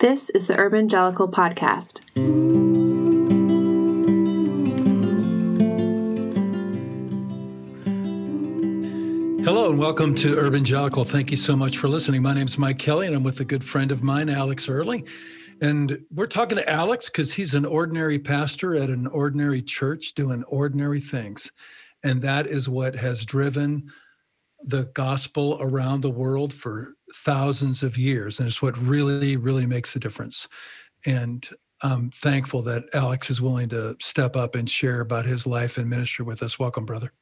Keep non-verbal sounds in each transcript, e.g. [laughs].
This is the Urbangelical Podcast. Hello and welcome to Urbangelical. Thank you so much for listening. My name is Mike Kelly and I'm with a good friend of mine, Alex Early. And we're talking to Alex because he's an ordinary pastor at an ordinary church doing ordinary things. And that is what has driven the gospel around the world for thousands of years. And it's what really, really makes a difference. And I'm thankful that Alex is willing to step up and share about his life and ministry with us. Welcome, brother.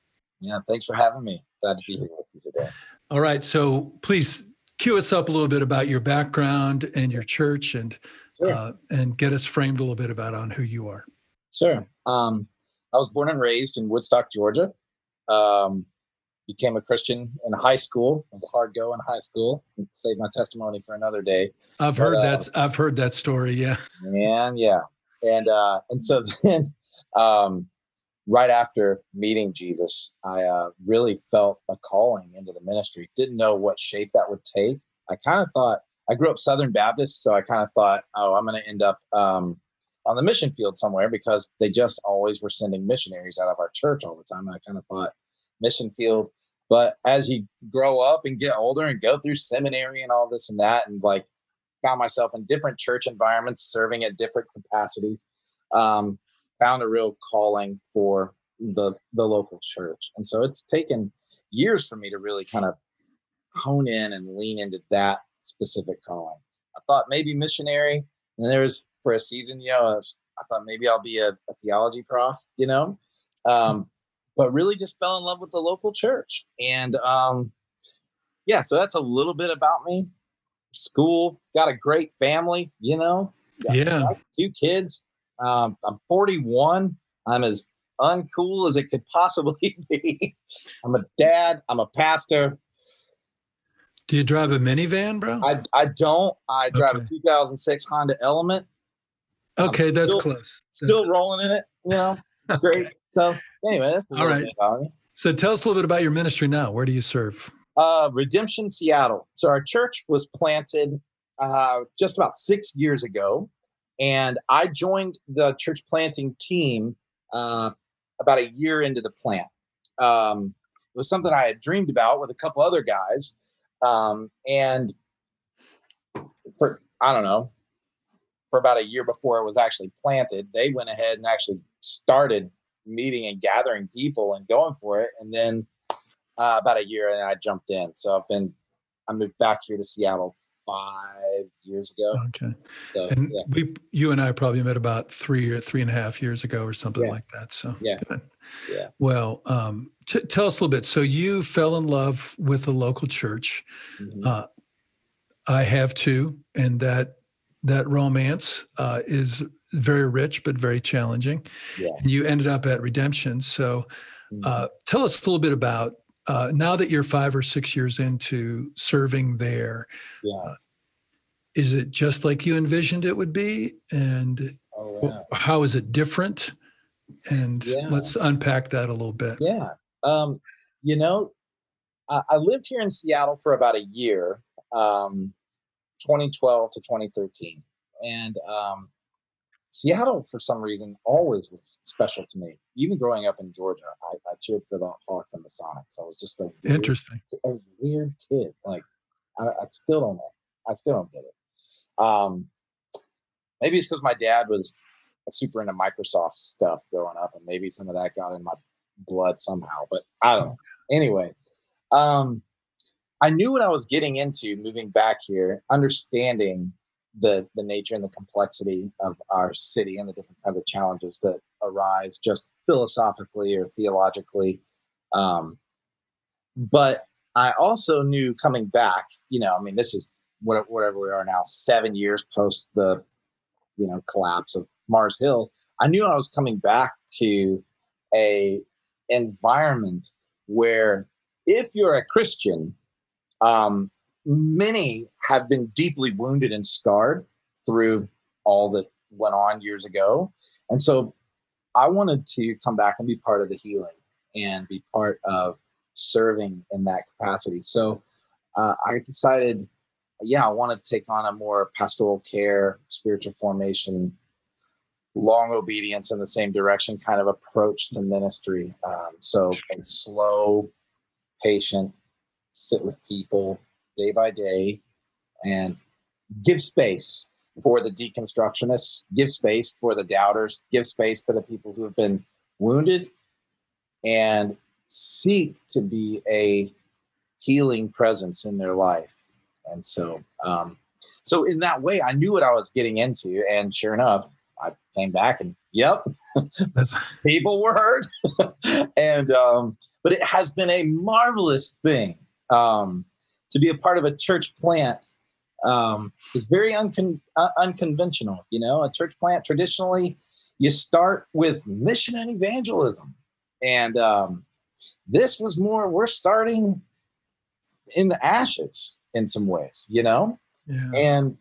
Yeah, thanks for having me. Glad to be here with you today. All right. So please cue us up a little bit about your background and your church and sure. uh, and get us framed a little bit about on who you are. Sure. Um, I was born and raised in Woodstock, Georgia. Um, became a Christian in high school. It was a hard go in high school. Save my testimony for another day. I've but, heard uh, that. I've heard that story. Yeah. And yeah, and uh, and so [laughs] then, um, right after meeting Jesus, I uh, really felt a calling into the ministry. Didn't know what shape that would take. I kind of thought I grew up Southern Baptist, so I kind of thought, oh, I'm going to end up um, on the mission field somewhere because they just always were sending missionaries out of our church all the time. And I kind of thought mission field but as you grow up and get older and go through seminary and all this and that, and like found myself in different church environments, serving at different capacities, um, found a real calling for the the local church. And so it's taken years for me to really kind of hone in and lean into that specific calling. I thought maybe missionary, and there was for a season, you know, I, was, I thought maybe I'll be a, a theology prof, you know. Um, but really just fell in love with the local church. And um, yeah, so that's a little bit about me. School, got a great family, you know. yeah. Two kids. Um, I'm 41. I'm as uncool as it could possibly [laughs] be. I'm a dad. I'm a pastor. Do you drive a minivan, bro? I, I don't. I drive okay. a 2006 Honda Element. Okay, I'm that's still, close. Still rolling in it. You know, it's [laughs] great. So anyway, all right. So tell us a little bit about your ministry now. Where do you serve? Uh, Redemption Seattle. So our church was planted uh, just about six years ago, and I joined the church planting team uh, about a year into the plant. Um, it was something I had dreamed about with a couple other guys, um, and for I don't know, for about a year before it was actually planted, they went ahead and actually started meeting and gathering people and going for it. And then uh, about a year and I jumped in. So I've been, I moved back here to Seattle five years ago. Okay. So and yeah. we, you and I probably met about three or three and a half years ago or something yeah. like that. So yeah. Good. Yeah. Well, um, t- tell us a little bit. So you fell in love with a local church. Mm-hmm. Uh, I have too. And that, that romance uh, is very rich but very challenging. Yeah. And you ended up at Redemption. So mm-hmm. uh, tell us a little bit about uh, now that you're five or six years into serving there. Yeah. Uh, is it just like you envisioned it would be? And oh, yeah. how is it different? And yeah. let's unpack that a little bit. Yeah. Um, you know, I, I, lived here in Seattle for about a year, um, 2012 to 2013. And um, Seattle, for some reason, always was special to me. Even growing up in Georgia, I, I cheered for the Hawks and the Sonics. I was just a weird, interesting. I was a weird kid. Like I, I, still don't know. I still don't get it. Um, maybe it's because my dad was super into Microsoft stuff growing up, and maybe some of that got in my blood somehow. But I don't know. Anyway, um, I knew what I was getting into moving back here, understanding the the nature and the complexity of our city and the different kinds of challenges that arise just philosophically or theologically. Um, but i also knew coming back you know i mean this is whatever we are now seven years post the you know collapse of mars hill. I knew i was coming back to a environment where if you're a christian um, many have been deeply wounded and scarred through all that went on years ago. And so I wanted to come back and be part of the healing and be part of serving in that capacity. So uh, I decided yeah, I want to take on a more pastoral care, spiritual formation, long obedience in the same direction kind of approach to ministry. Um, so, slow, patient, sit with people day by day, and give space for the deconstructionists, give space for the doubters, give space for the people who have been wounded, and seek to be a healing presence in their life. And so, um, so in that way, I knew what I was getting into, and sure enough, I came back and yep, [laughs] people were hurt, [laughs] and um, but it has been a marvelous thing um, to be a part of a church plant. Um, is very uncon- uh, unconventional. You know, a church plant traditionally you start with mission and evangelism, and um, this was more we're starting in the ashes in some ways. You know, Yeah. and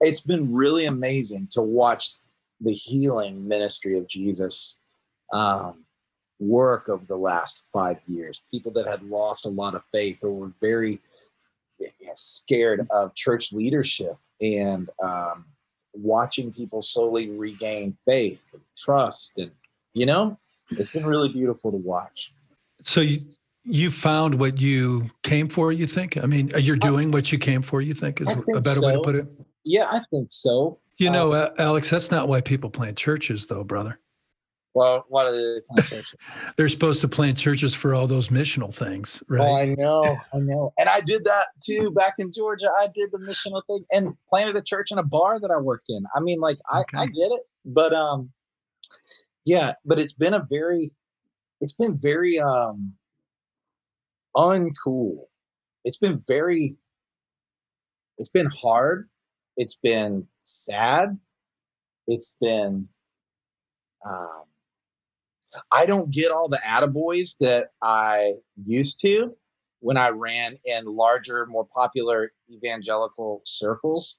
it's been really amazing to watch the healing ministry of Jesus um, work over the last five years. People that had lost a lot of faith or were very you know, scared of church leadership and um, watching people slowly regain faith and trust. And, you know, it's been really beautiful to watch. So you you found what you came for. You think? I mean, you're doing what you came for. You think is think a better way to put it. Yeah, I think so. You know, uh, Alex, that's not why people plant churches, though, brother. Well, what are the kind churches? [laughs] They're supposed to plant churches for all those missional things, Oh, right? I know, I know. And I did that too back in Georgia. I did the missional thing and planted a church in a bar that I worked in. I mean, like I, I get it. But um yeah, but it's been a very it's been very um uncool. It's been very it's been hard. It's been sad. It's been um I don't get all the attaboys that I used to when I ran in larger, more popular evangelical circles.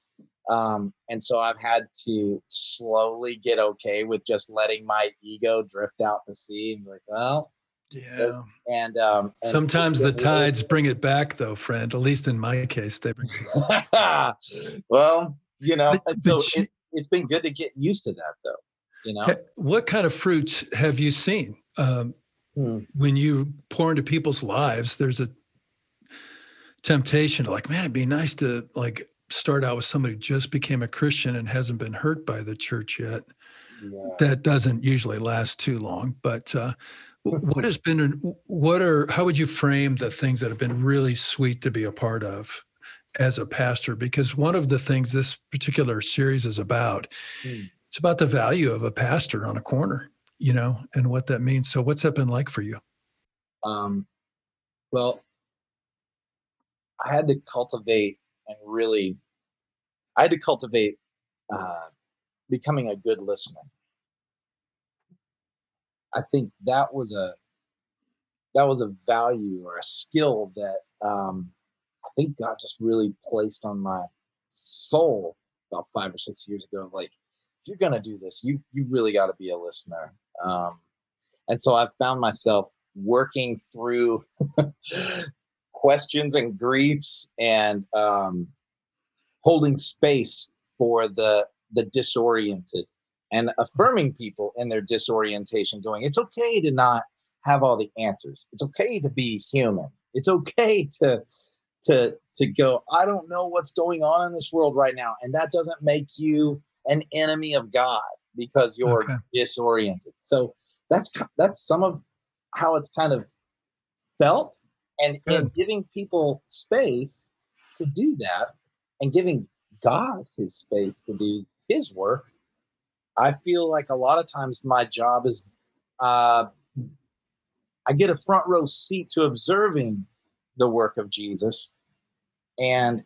Um, and so I've had to slowly get okay with just letting my ego drift out to sea and be like, well, Yeah. and um, and Sometimes the it's really- tides bring it back, though, friend. At least in my case, they bring. It back. [laughs] well, you know, But- and so but you- it, it's been good to get used to that, though. You know, What kind of fruits have you seen um, Hmm. when you pour into people's lives? There's a temptation to like, man, it'd be nice to like start out with somebody who just became a Christian and hasn't been hurt by the church yet. yeah. That doesn't usually last too long. But uh, [laughs] what has been, what are, how would you frame the things that have been really sweet to be a part of? As a pastor, because one of the things this particular series is about, Hmm. It's about the value of a pastor on a corner, you know, and what that means. So, what's that been like for you? Um, well, I had to cultivate and really, I had to cultivate uh, becoming a good listener. I think that was a that was a value or a skill that um, I think God just really placed on my soul about five or six years ago. Like, if you're gonna do this, you you really got to be a listener. Um, and so I've found myself working through [laughs] questions and griefs and um, holding space for the the disoriented and affirming people in their disorientation going it's okay to not have all the answers. It's okay to be human. It's okay to to to go i don't know what's going on in this world right now and that doesn't make you an enemy of god because you're Okay. disoriented. So that's that's some of how it's kind of felt and in giving people space to do that and giving god his space to do his work i feel like a lot of times my job is uh, i get a front row seat to observing the work of jesus. And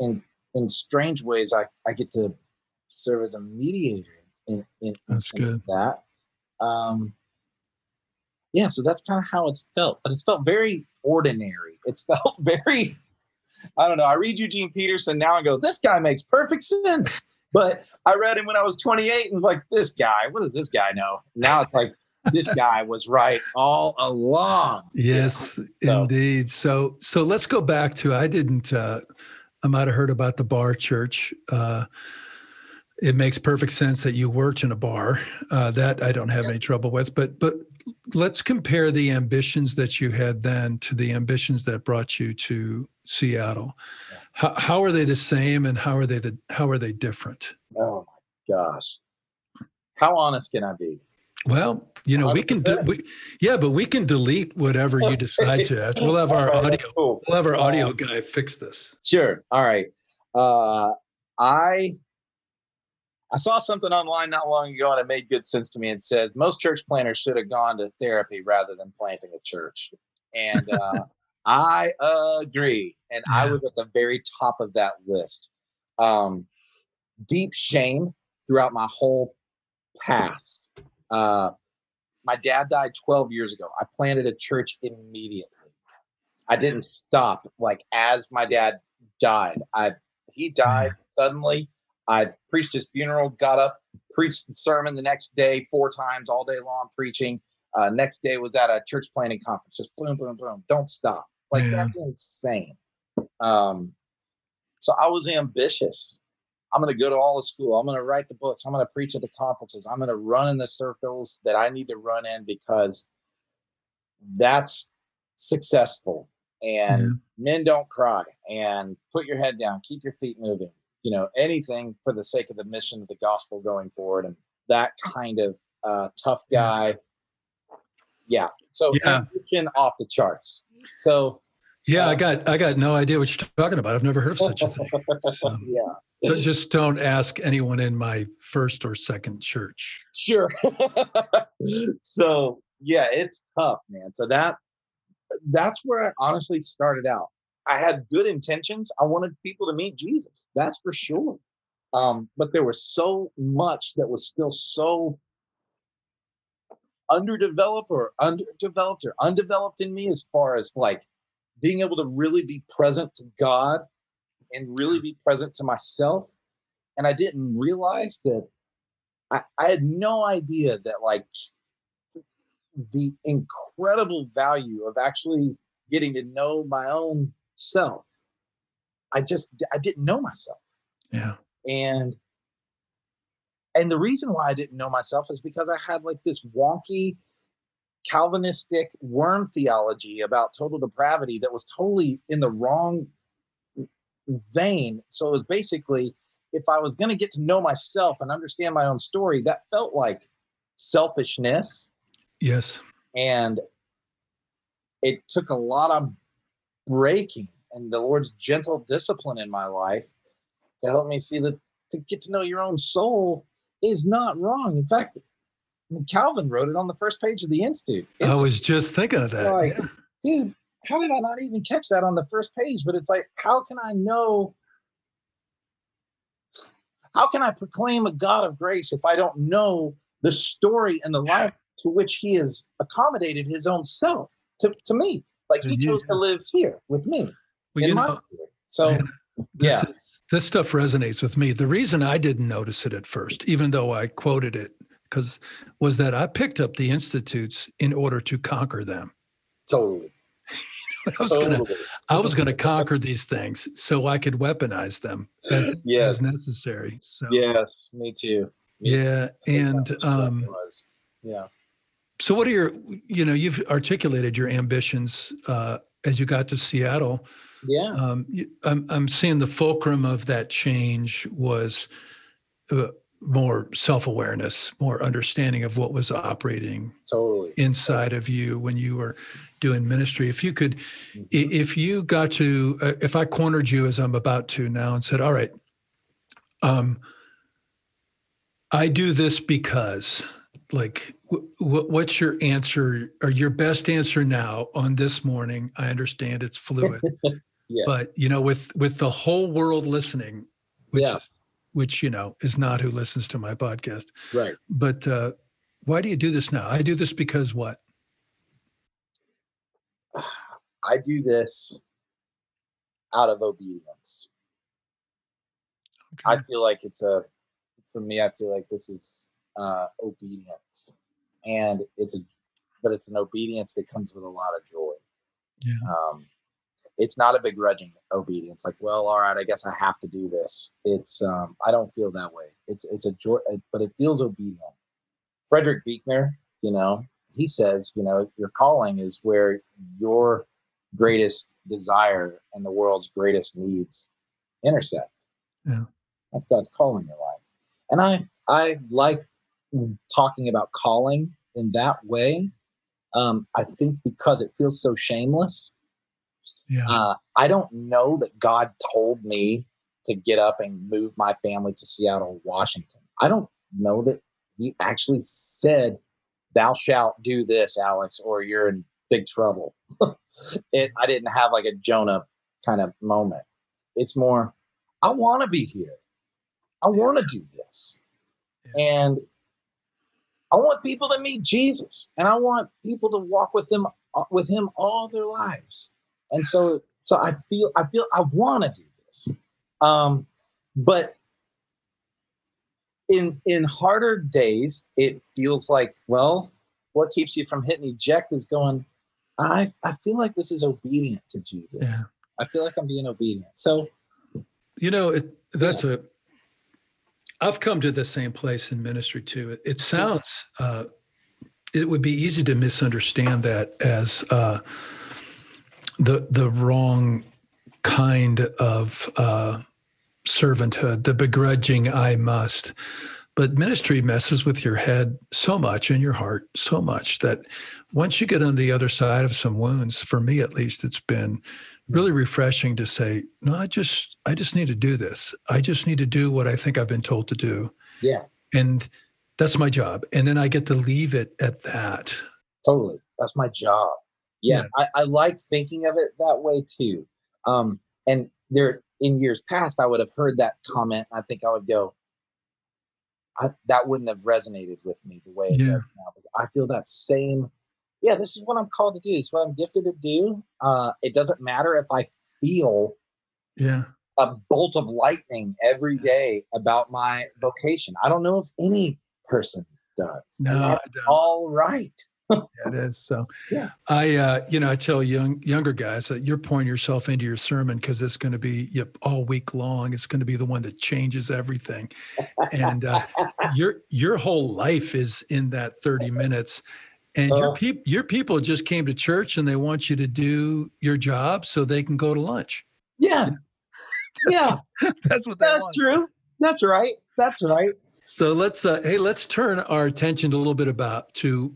in in strange ways i i get to serve as a mediator in in, in That's of good. that um yeah so that's kind of how it's felt but it's felt very ordinary it's [laughs] felt very i don't know i read eugene peterson now and go this guy makes perfect sense but i read him when i was 28 and was like this guy what does this guy know now it's like this guy was right all along. Yes, So- indeed. So so let's go back to I didn't uh I might have heard about the bar church. Uh it makes perfect sense that you worked in a bar. Uh that I don't have any trouble with, but but let's compare the ambitions that you had then to the ambitions that brought you to Seattle. How how are they the same and how are they the how are they different? Oh my gosh. How honest can I be? Well, you know, we can, de- we, yeah, but we can delete whatever you decide to. We'll have our audio, cool. [laughs] we'll have our audio guy fix this. Sure. All right. Uh, I I saw something online not long ago and it made good sense to me. It says most church planters should have gone to therapy rather than planting a church, and uh, [laughs] I agree. And I was at the very top of that list. Um, deep shame throughout my whole past. Uh, my dad died 12 years ago. I planted a church immediately. I didn't stop like as my dad died. I he died suddenly. I preached his funeral, got up, preached the sermon the next day four times all day long preaching. Uh, next day was at a church planting conference. Just boom, boom, boom. Don't stop. Like Yeah. that's insane. Um, so I was ambitious. I'm going to go to all the school. I'm going to write the books. I'm going to preach at the conferences. I'm going to run in the circles that I need to run in because that's successful. And Yeah. men don't cry. And put your head down. Keep your feet moving. You know, anything for the sake of the mission of the gospel going forward. And that kind of uh, tough guy. Yeah. So Yeah. off the charts. So Yeah, I Uh, got I got no idea what you're talking about. I've never heard of such a thing. So, [laughs] yeah. so just don't ask anyone in my first or second church. Sure. [laughs] so yeah, it's tough, man. So that that's where I honestly started out. I had good intentions. I wanted people to meet Jesus. That's for sure. Um, but there was so much that was still so underdeveloped or underdeveloped or undeveloped in me as far as like being able to really be present to God and really be present to myself. And I didn't realize that I, I had no idea that like the incredible value of actually getting to know my own self. I just I didn't know myself. Yeah. And and the reason why I didn't know myself is because I had like this wonky Calvinistic worm theology about total depravity that was totally in the wrong vein. So it was basically if I was going to get to know myself and understand my own story, that felt like selfishness. Yes. And it took a lot of breaking and the Lord's gentle discipline in my life to help me see that to get to know your own soul is not wrong. In fact, Calvin wrote it on the first page of the Institute. I was just thinking of that. Like- yeah. dude, how did I not even catch that on the first page? But it's like, how can I know? How can I proclaim a God of grace if I don't know the story and the life to which He has accommodated His own self to, to me? Like He chose to live here with me Well, in my know. So, man, this yeah. is- this stuff resonates with me. The reason I didn't notice it at first, even though I quoted it, because was that I picked up the institutes in order to conquer them. totally. [laughs] I was gonna. I was gonna conquer these things so I could weaponize them as, Yes. as necessary. So Yes, me too. Me yeah, think and that's what it um, yeah. So what are your you know you've articulated your ambitions uh, as you got to Seattle. Yeah. Um, I'm I'm seeing the fulcrum of that change was uh, more self awareness, more understanding of what was operating Totally. inside of you when you were doing ministry. If you could, Mhm. if you got to, uh, if I cornered you as I'm about to now and said, "All right, um, I do this because," like, w- w- what's your answer or your best answer now on this morning? I understand it's fluid, [laughs] Yeah. but you know, with with the whole world listening, which Yeah. which you know is not who listens to my podcast, Right. but uh, why do you do this now? I do this because what? [sighs] I do this out of obedience. I feel like it's a, for me, I feel like this is uh, obedience. and it's a but it's an obedience that comes with a lot of joy. Yeah. Um, it's not a begrudging obedience, like, well, all right, I guess I have to do this. It's um, I don't feel that way. It's it's a joy, but it feels obedient. Frederick Buechner, you know, he says, you know, your calling is where your greatest desire and the world's greatest needs intersect. Yeah. That's God's calling in your life. And I I like talking about calling in that way. Um, I think because it feels so shameless. Yeah. Uh, I don't know that God told me to get up and move my family to Seattle, Washington. I don't know that He actually said, "Thou shalt do this, Alex, or you're in big trouble." [laughs] it. I didn't have like a Jonah kind of moment. It's more, I want to be here. I want to do this. And I want people to meet Jesus and I want people to walk with them uh, with him all their lives. And so so I feel I feel I want to do this. Um but in in harder days it feels like well what keeps you from hitting eject is going I I feel like this is obedient to Jesus. Yeah. I feel like I'm being obedient. So You know, it that's a I've come to the same place in ministry too. It, it sounds uh, it would be easy to misunderstand that as uh, the the wrong kind of uh, servanthood, the begrudging I must. But ministry messes with your head so much and your heart so much that once you get on the other side of some wounds, for me at least, it's been really refreshing to say, no, I just I just need to do this. I just need to do what I think I've been told to do. yeah, And that's my job. And then I get to leave it at that. totally. That's my job. Yeah, I, I like thinking of it that way too. Um, and there in years past, I would have heard that comment. I think I would go, I, that wouldn't have resonated with me the way it Yeah. does now. I feel that same. Yeah, this is what I'm called to do. This is what I'm gifted to do. Uh, it doesn't matter if I feel Yeah. a bolt of lightning every day about my vocation. I don't know if any person does. No, I that's don't. all right. [laughs] it is. So Yeah. I uh, you know, I tell young younger guys that you're pouring yourself into your sermon because it's going to be yep, all week long. It's going to be the one that changes everything. And uh, [laughs] your your whole life is in that 30 minutes. And your Uh. people your people just came to church and they want you to do your job so they can go to lunch. Yeah. Yeah, [laughs] That's what that's want. true. That's right. That's right. So let's uh, hey, let's turn our attention a little bit about to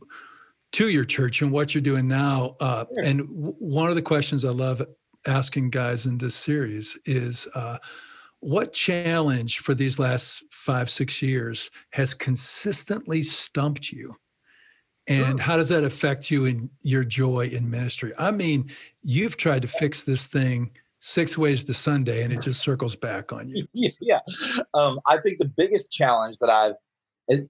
to your church and what you're doing now. Uh, Sure. And w- one of the questions I love asking guys in this series is, uh, what challenge for these last five six years has consistently stumped you? And Ooh. how does that affect you in your joy in ministry? I mean, you've tried to fix this thing six ways to Sunday, and it just circles back on you. [laughs] yeah. Um, I think the biggest challenge that I've it,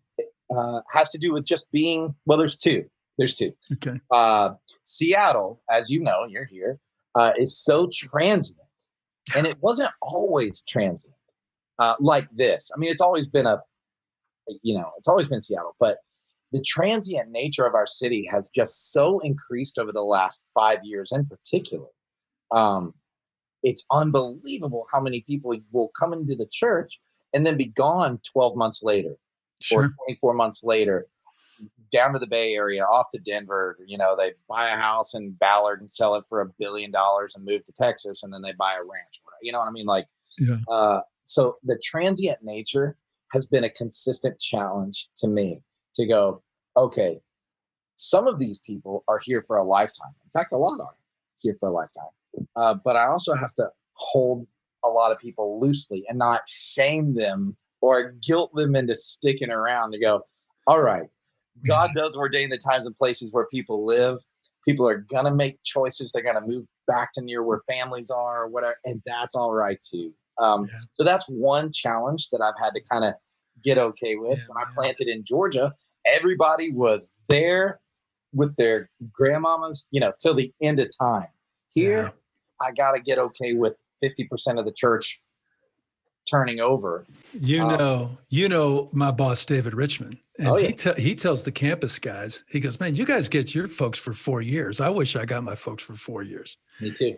uh, has to do with just being well. There's two. There's two. Okay. Uh, Seattle, as you know, you're here, uh, is so transient, and it wasn't always transient uh, like this. I mean, it's always been a, you know, it's always been Seattle, but the transient nature of our city has just so increased over the last five years, in particular. Um, it's unbelievable how many people will come into the church and then be gone 12 months later Sure. or 24 months later down to the bay area off to denver you know they buy a house in ballard and sell it for a billion dollars and move to texas and then they buy a ranch you know what i mean like Yeah. uh, so the transient nature has been a consistent challenge to me to go okay some of these people are here for a lifetime in fact a lot are here for a lifetime uh, but i also have to hold a lot of people loosely and not shame them or guilt them into sticking around to go, all right, God does ordain the times and places where people live. People are going to make choices. They're going to move back to near where families are or whatever. And that's all right too. Um, Yeah. So that's one challenge that I've had to kind of get okay with. Yeah, when I planted in Georgia, everybody was there with their grandmamas, you know, till the end of time. Here, I got to get okay with 50% of the church turning over. You Um, know, you know my boss David Richmond, And oh, yeah. he, te- he tells the campus guys, he goes, man, you guys get your folks for four years. I wish I got my folks for four years. Me too.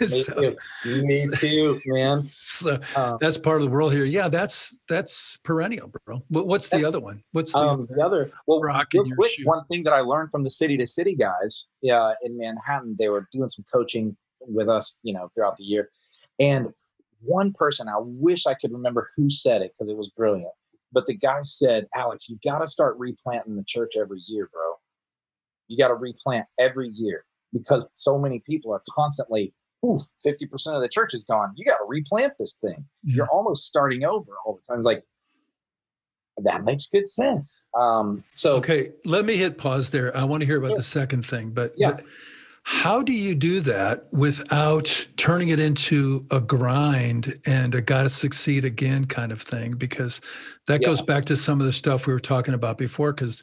[laughs] so, Me too. Me too, man. So um, that's part of the world here. Yeah, that's that's perennial, bro. What's the other one? What's the, um, the other? Well, real quick, one thing that I learned from the city to city guys uh, in Manhattan, they were doing some coaching with us, you know, throughout the year. And one person, I wish I could remember who said it because it was brilliant. But the guy said, Alex, you got to start replanting the church every year, bro. You got to replant every year because so many people are constantly, oof, 50% of the church is gone. You got to replant this thing. You're almost starting over all the time. It's like, that makes good sense. Um, so, okay, let me hit pause there. I want to hear about yeah. the second thing, but, yeah. but how do you do that without turning it into a grind and a gotta succeed again kind of thing? Because that yeah. goes back to some of the stuff we were talking about before. Because,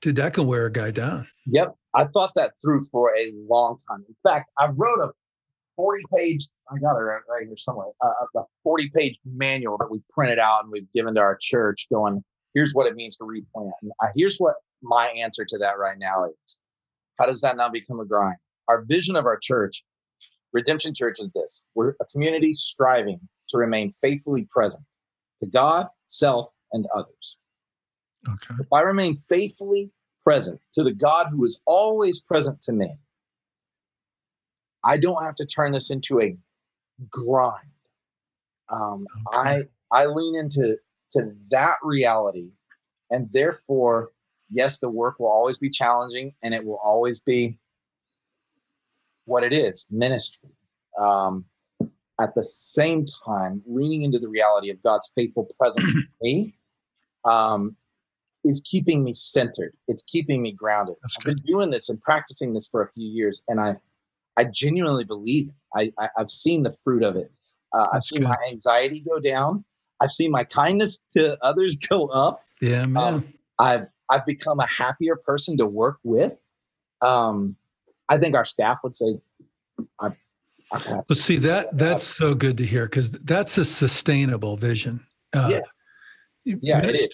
dude, that can wear a guy down. Yep. I thought that through for a long time. In fact, I wrote a 40 page, I got it right, right here somewhere, uh, a 40 page manual that we printed out and we've given to our church going, here's what it means to replant. And uh, here's what my answer to that right now is how does that now become a grind? Our vision of our church, Redemption Church, is this we're a community striving to remain faithfully present to God, self, and others. Okay. If I remain faithfully present to the God who is always present to me, I don't have to turn this into a grind. Um, okay. I I lean into to that reality, and therefore yes, the work will always be challenging and it will always be what it is ministry. Um, at the same time, leaning into the reality of God's faithful presence in me um, is keeping me centered. It's keeping me grounded. That's I've good. been doing this and practicing this for a few years, and I, I genuinely believe it. I, I, have seen the fruit of it. Uh, I've seen good. my anxiety go down. I've seen my kindness to others [laughs] go up. Yeah, man. Um, I've I've become a happier person to work with. Um, I think our staff would say, I'm, I'm well, see that that's so good to hear because that's a sustainable vision. Uh, yeah, yeah, it is.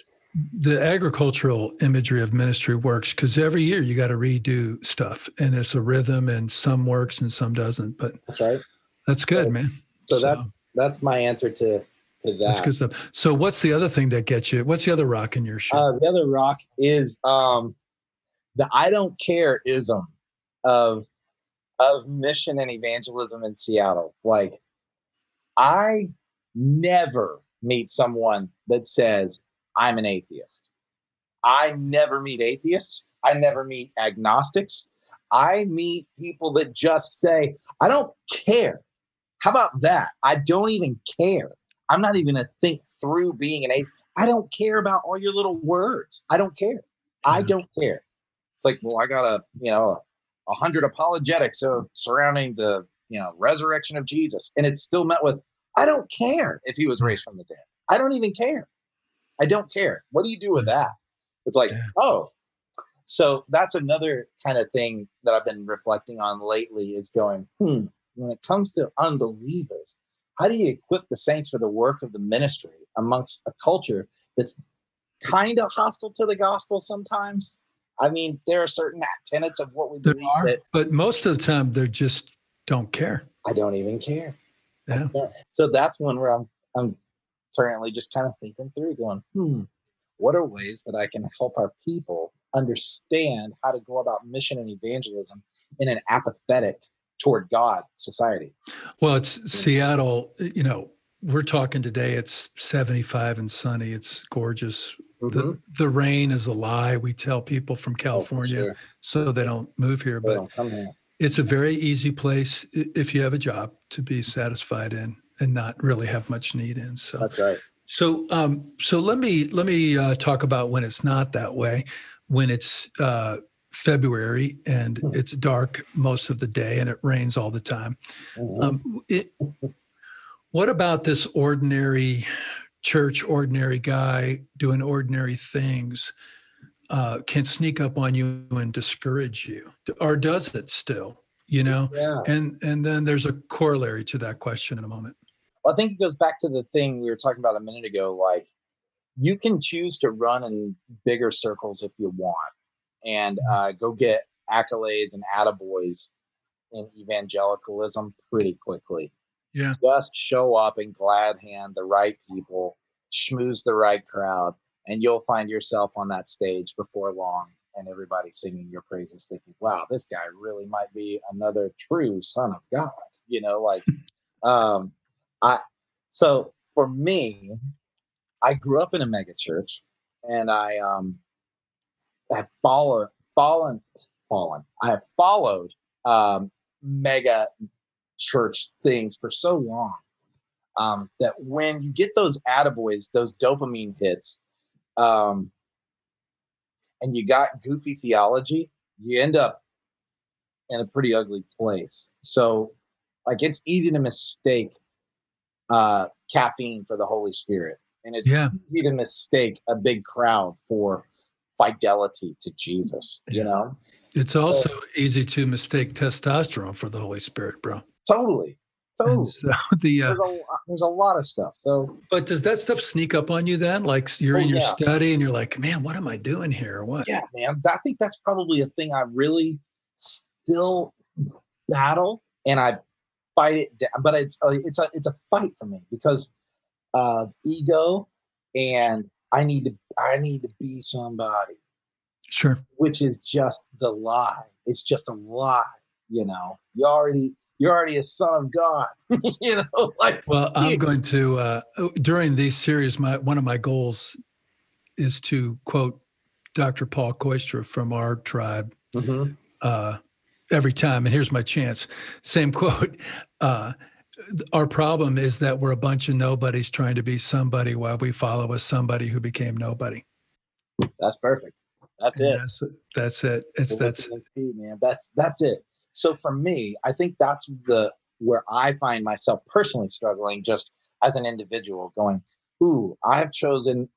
The agricultural imagery of ministry works because every year you got to redo stuff, and it's a rhythm, and some works and some doesn't. But that's right. That's so, good, man. So, so that that's my answer to to that. That's good stuff. So what's the other thing that gets you? What's the other rock in your shoe? Uh, the other rock is um, the I don't care ism of of mission and evangelism in Seattle. Like I never meet someone that says I'm an atheist. I never meet atheists. I never meet agnostics. I meet people that just say, I don't care. How about that? I don't even care. I'm not even gonna think through being an atheist. I don't care about all your little words. I don't care. I don't care. It's like, well, I got a you know a hundred apologetics of surrounding the you know resurrection of Jesus, and it's still met with, I don't care if he was raised from the dead. I don't even care. I don't care. What do you do with that? It's like, oh, so that's another kind of thing that I've been reflecting on lately is going, hmm, when it comes to unbelievers, how do you equip the saints for the work of the ministry amongst a culture that's kind of hostile to the gospel sometimes? I mean, there are certain tenets of what we there believe. Are, that, but most of the time, they just don't care. I don't even care. Yeah. So that's one where I'm I'm currently just kind of thinking through, going, hmm, what are ways that I can help our people understand how to go about mission and evangelism in an apathetic toward God society. Well, it's Seattle, you know, we're talking today, it's 75 and sunny. It's gorgeous. Mm-hmm. The, the rain is a lie. We tell people from oh, California oh, sure. so they don't move here. They but here. it's a very easy place if you have a job to be satisfied in and not really have much need in. So that's right. So, um, so let me let me uh, talk about when it's not that way. When it's uh, February and hmm. it's dark most of the day and it rains all the time. Mm-hmm. Um, it, what about this ordinary church, ordinary guy doing ordinary things uh, can sneak up on you and discourage you, or does it still? You know, yeah. and and then there's a corollary to that question in a moment. Well, I think it goes back to the thing we were talking about a minute ago. Like you can choose to run in bigger circles if you want and uh, go get accolades and attaboys in evangelicalism pretty quickly. Yeah. Just show up and glad hand the right people, schmooze the right crowd, and you'll find yourself on that stage before long and everybody singing your praises, thinking, wow, this guy really might be another true son of God. You know, like [laughs] um I so for me, I grew up in a mega church and I um have followed fallen fallen. I have followed um mega church things for so long um, that when you get those attaboys, those dopamine hits, um, and you got goofy theology, you end up in a pretty ugly place. So, like, it's easy to mistake uh, caffeine for the Holy Spirit, and it's Yeah. easy to mistake a big crowd for fidelity to Jesus. You know, It's also easy to mistake testosterone for the Holy Spirit, bro. totally, And totally. [laughs] so the uh, There's a, there's a lot of stuff. So but does that stuff sneak up on you then? Like you're Oh, in your yeah. study and you're like, man, what am I doing here? What? yeah, man, I think that's probably a thing I really still battle, and I fight it down. But it's a, it's a it's a fight for me because of ego, and I need to I need to be somebody, Sure. which is just the lie. It's just a lie. You know, you already you're already a son of God. [laughs] you know, [laughs] like Well, I'm Yeah. going to uh, during these series. My one of my goals is to quote Dr. Paul Kooistra from our tribe uh, every time. And here's my chance. Same [laughs] quote. Uh, our problem is that we're a bunch of nobodies trying to be somebody while we follow a somebody who became nobody. that's perfect. That's And it. That's, that's it. It's that's 2, man. That's that's it. So for me, I think that's the where I find myself personally struggling just as an individual, going, ooh, I've chosen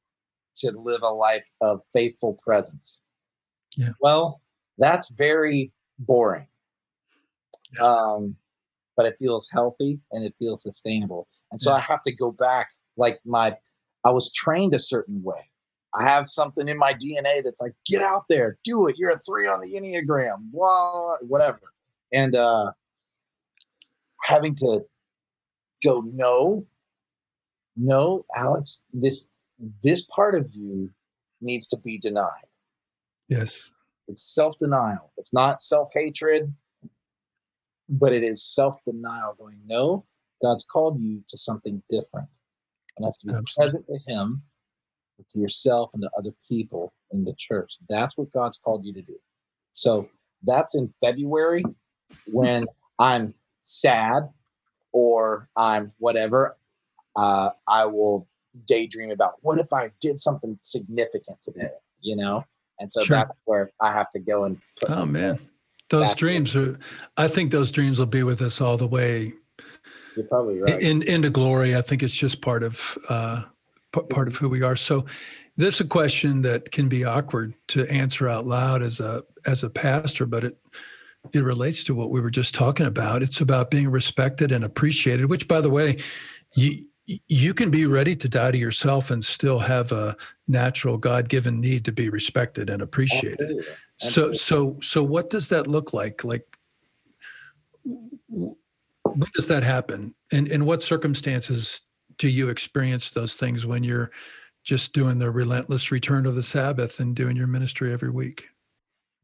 to live a life of faithful presence. Yeah. Well, that's very boring. Yeah. Um, but it feels healthy and it feels sustainable. And so Yeah. I have to go back like my I was trained a certain way. I have something in my DNA that's like, get out there, do it. You're a three on the Enneagram, blah, whatever. And uh having to go, no, no, Alex, this this part of you needs to be denied. yes. It's self-denial. It's not self-hatred, but it is self-denial going, no, God's called you to something different. And that's to be Absolutely. present to him, to yourself and to other people in the church. That's what God's called you to do. So that's in February when [laughs] I'm sad or I'm whatever. Uh, I will daydream about what if I did something significant today, you know? And so Sure. that's where I have to go and put Oh man, those in. dreams are. I think those dreams will be with us all the way You're probably right. in into glory. I think it's just part of uh, part of who we are. So, this is a question that can be awkward to answer out loud as a as a pastor, but it it relates to what we were just talking about. It's about being respected and appreciated. Which, by the way, you you can be ready to die to yourself and still have a natural God-given need to be respected and appreciated. Absolutely. So Absolutely. so so what does that look like? Like when does that happen? And in what circumstances do you experience those things when you're just doing the relentless return of the Sabbath and doing your ministry every week?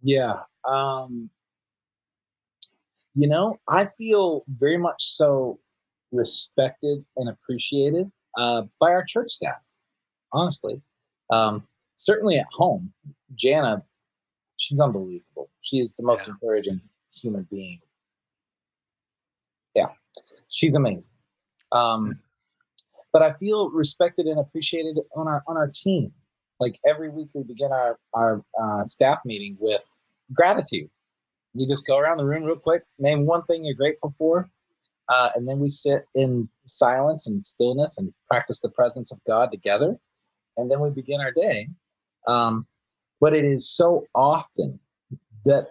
Yeah. Um, you know, I feel very much so respected and appreciated uh, by our church staff, honestly. Um, certainly at home, Jana, she's unbelievable. She is the most Yeah. encouraging human being. Yeah, she's amazing. Um, but I feel respected and appreciated on our on our team. Like every week, we begin our our uh, staff meeting with gratitude. You just go around the room real quick, name one thing you're grateful for, uh, and then we sit in silence and stillness and practice the presence of God together, and then we begin our day. Um, but it is so often that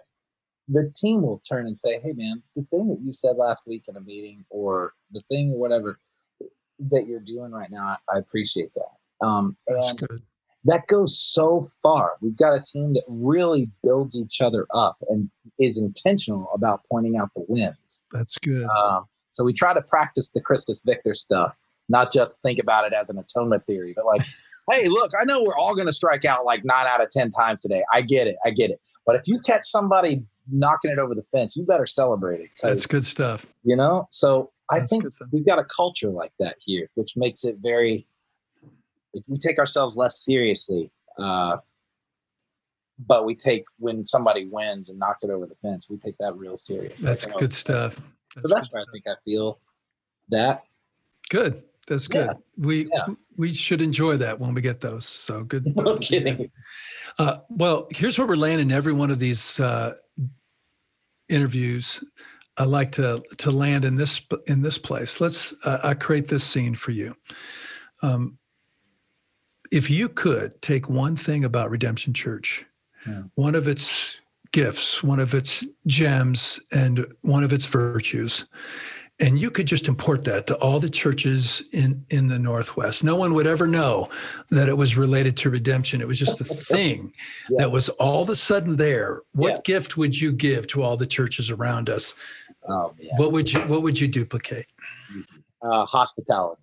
the team will turn and say, "Hey, man, the thing that you said last week in a meeting, or the thing or whatever that you're doing right now, I, appreciate that." Um, That's and good. that goes so far. We've got a team that really builds each other up and is intentional about pointing out the wins. That's good. Um, so we try to practice the Christus Victor stuff, not just think about it as an atonement theory, but like, [laughs] hey, look, I know we're all going to strike out like nine out of 10 times today. I get it. I get it. But if you catch somebody knocking it over the fence, you better celebrate it. That's good stuff. you know, so I That's think we've got a culture like that here, which makes it very, we take ourselves less seriously. Uh, but we take when somebody wins and knocks it over the fence, we take that real serious. That's good stuff. So that's good where I think I feel that. Good. That's good. Yeah. We Yeah. we should enjoy that when we get those. So good. [laughs] No kidding. Uh, well, here's where we're landing every one of these uh, interviews. I like to to land in this in this place. Let's. Uh, I create this scene for you. Um, if you could take one thing about Redemption Church, Yeah. one of its gifts, one of its gems, and one of its virtues, and you could just import that to all the churches in in the Northwest, no one would ever know that it was related to redemption. It was just a [laughs] thing Yeah. that was all of a sudden there. What gift would you give to all the churches around us? Oh yeah. What would you What would you duplicate? Uh, hospitality.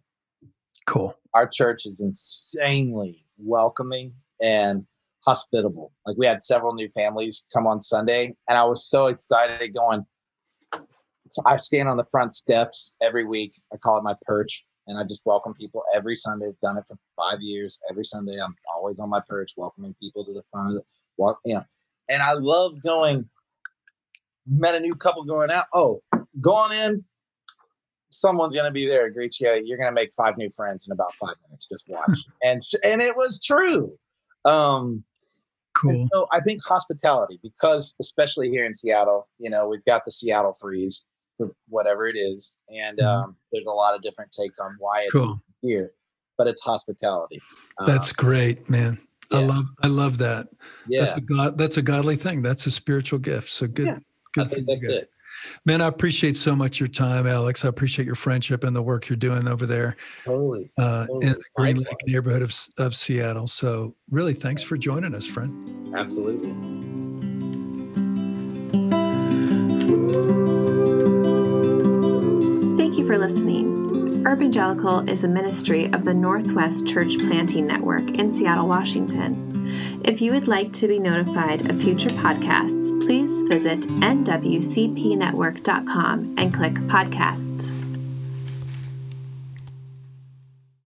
Cool. Our church is insanely welcoming and hospitable. Like we had several new families come on Sunday, and I was so excited going. So I stand on the front steps every week. I call it my perch, and I just welcome people every Sunday. I've done it for five years. Every Sunday, I'm always on my perch, welcoming people to the front of the walk. You know, and I love going. Met a new couple going out. Oh, go on in. Someone's gonna be there. Greet you. You're gonna make five new friends in about five minutes. Just watch. [laughs] and and it was true. Um, Cool. and so I think hospitality, because especially here in Seattle, you know, we've got the Seattle freeze for whatever it is, and Mhm. um, there's a lot of different takes on why it's Cool. here, but it's hospitality. Um, That's great, man. I love I love that. yeah. That's a god. That's a godly thing. That's a spiritual gift. So good. Yeah, Good I think that's it. Man, I appreciate so much your time, Alex. I appreciate your friendship and the work you're doing over there Totally. uh, Oh, in the Green. Lake neighborhood of, of Seattle. So, really, thanks for joining us, friend. Absolutely. Thank you for listening. Urbangelical is a ministry of the Northwest Church Planting Network in Seattle, Washington. If you would like to be notified of future podcasts, please visit nwcpnetwork.com and click podcasts.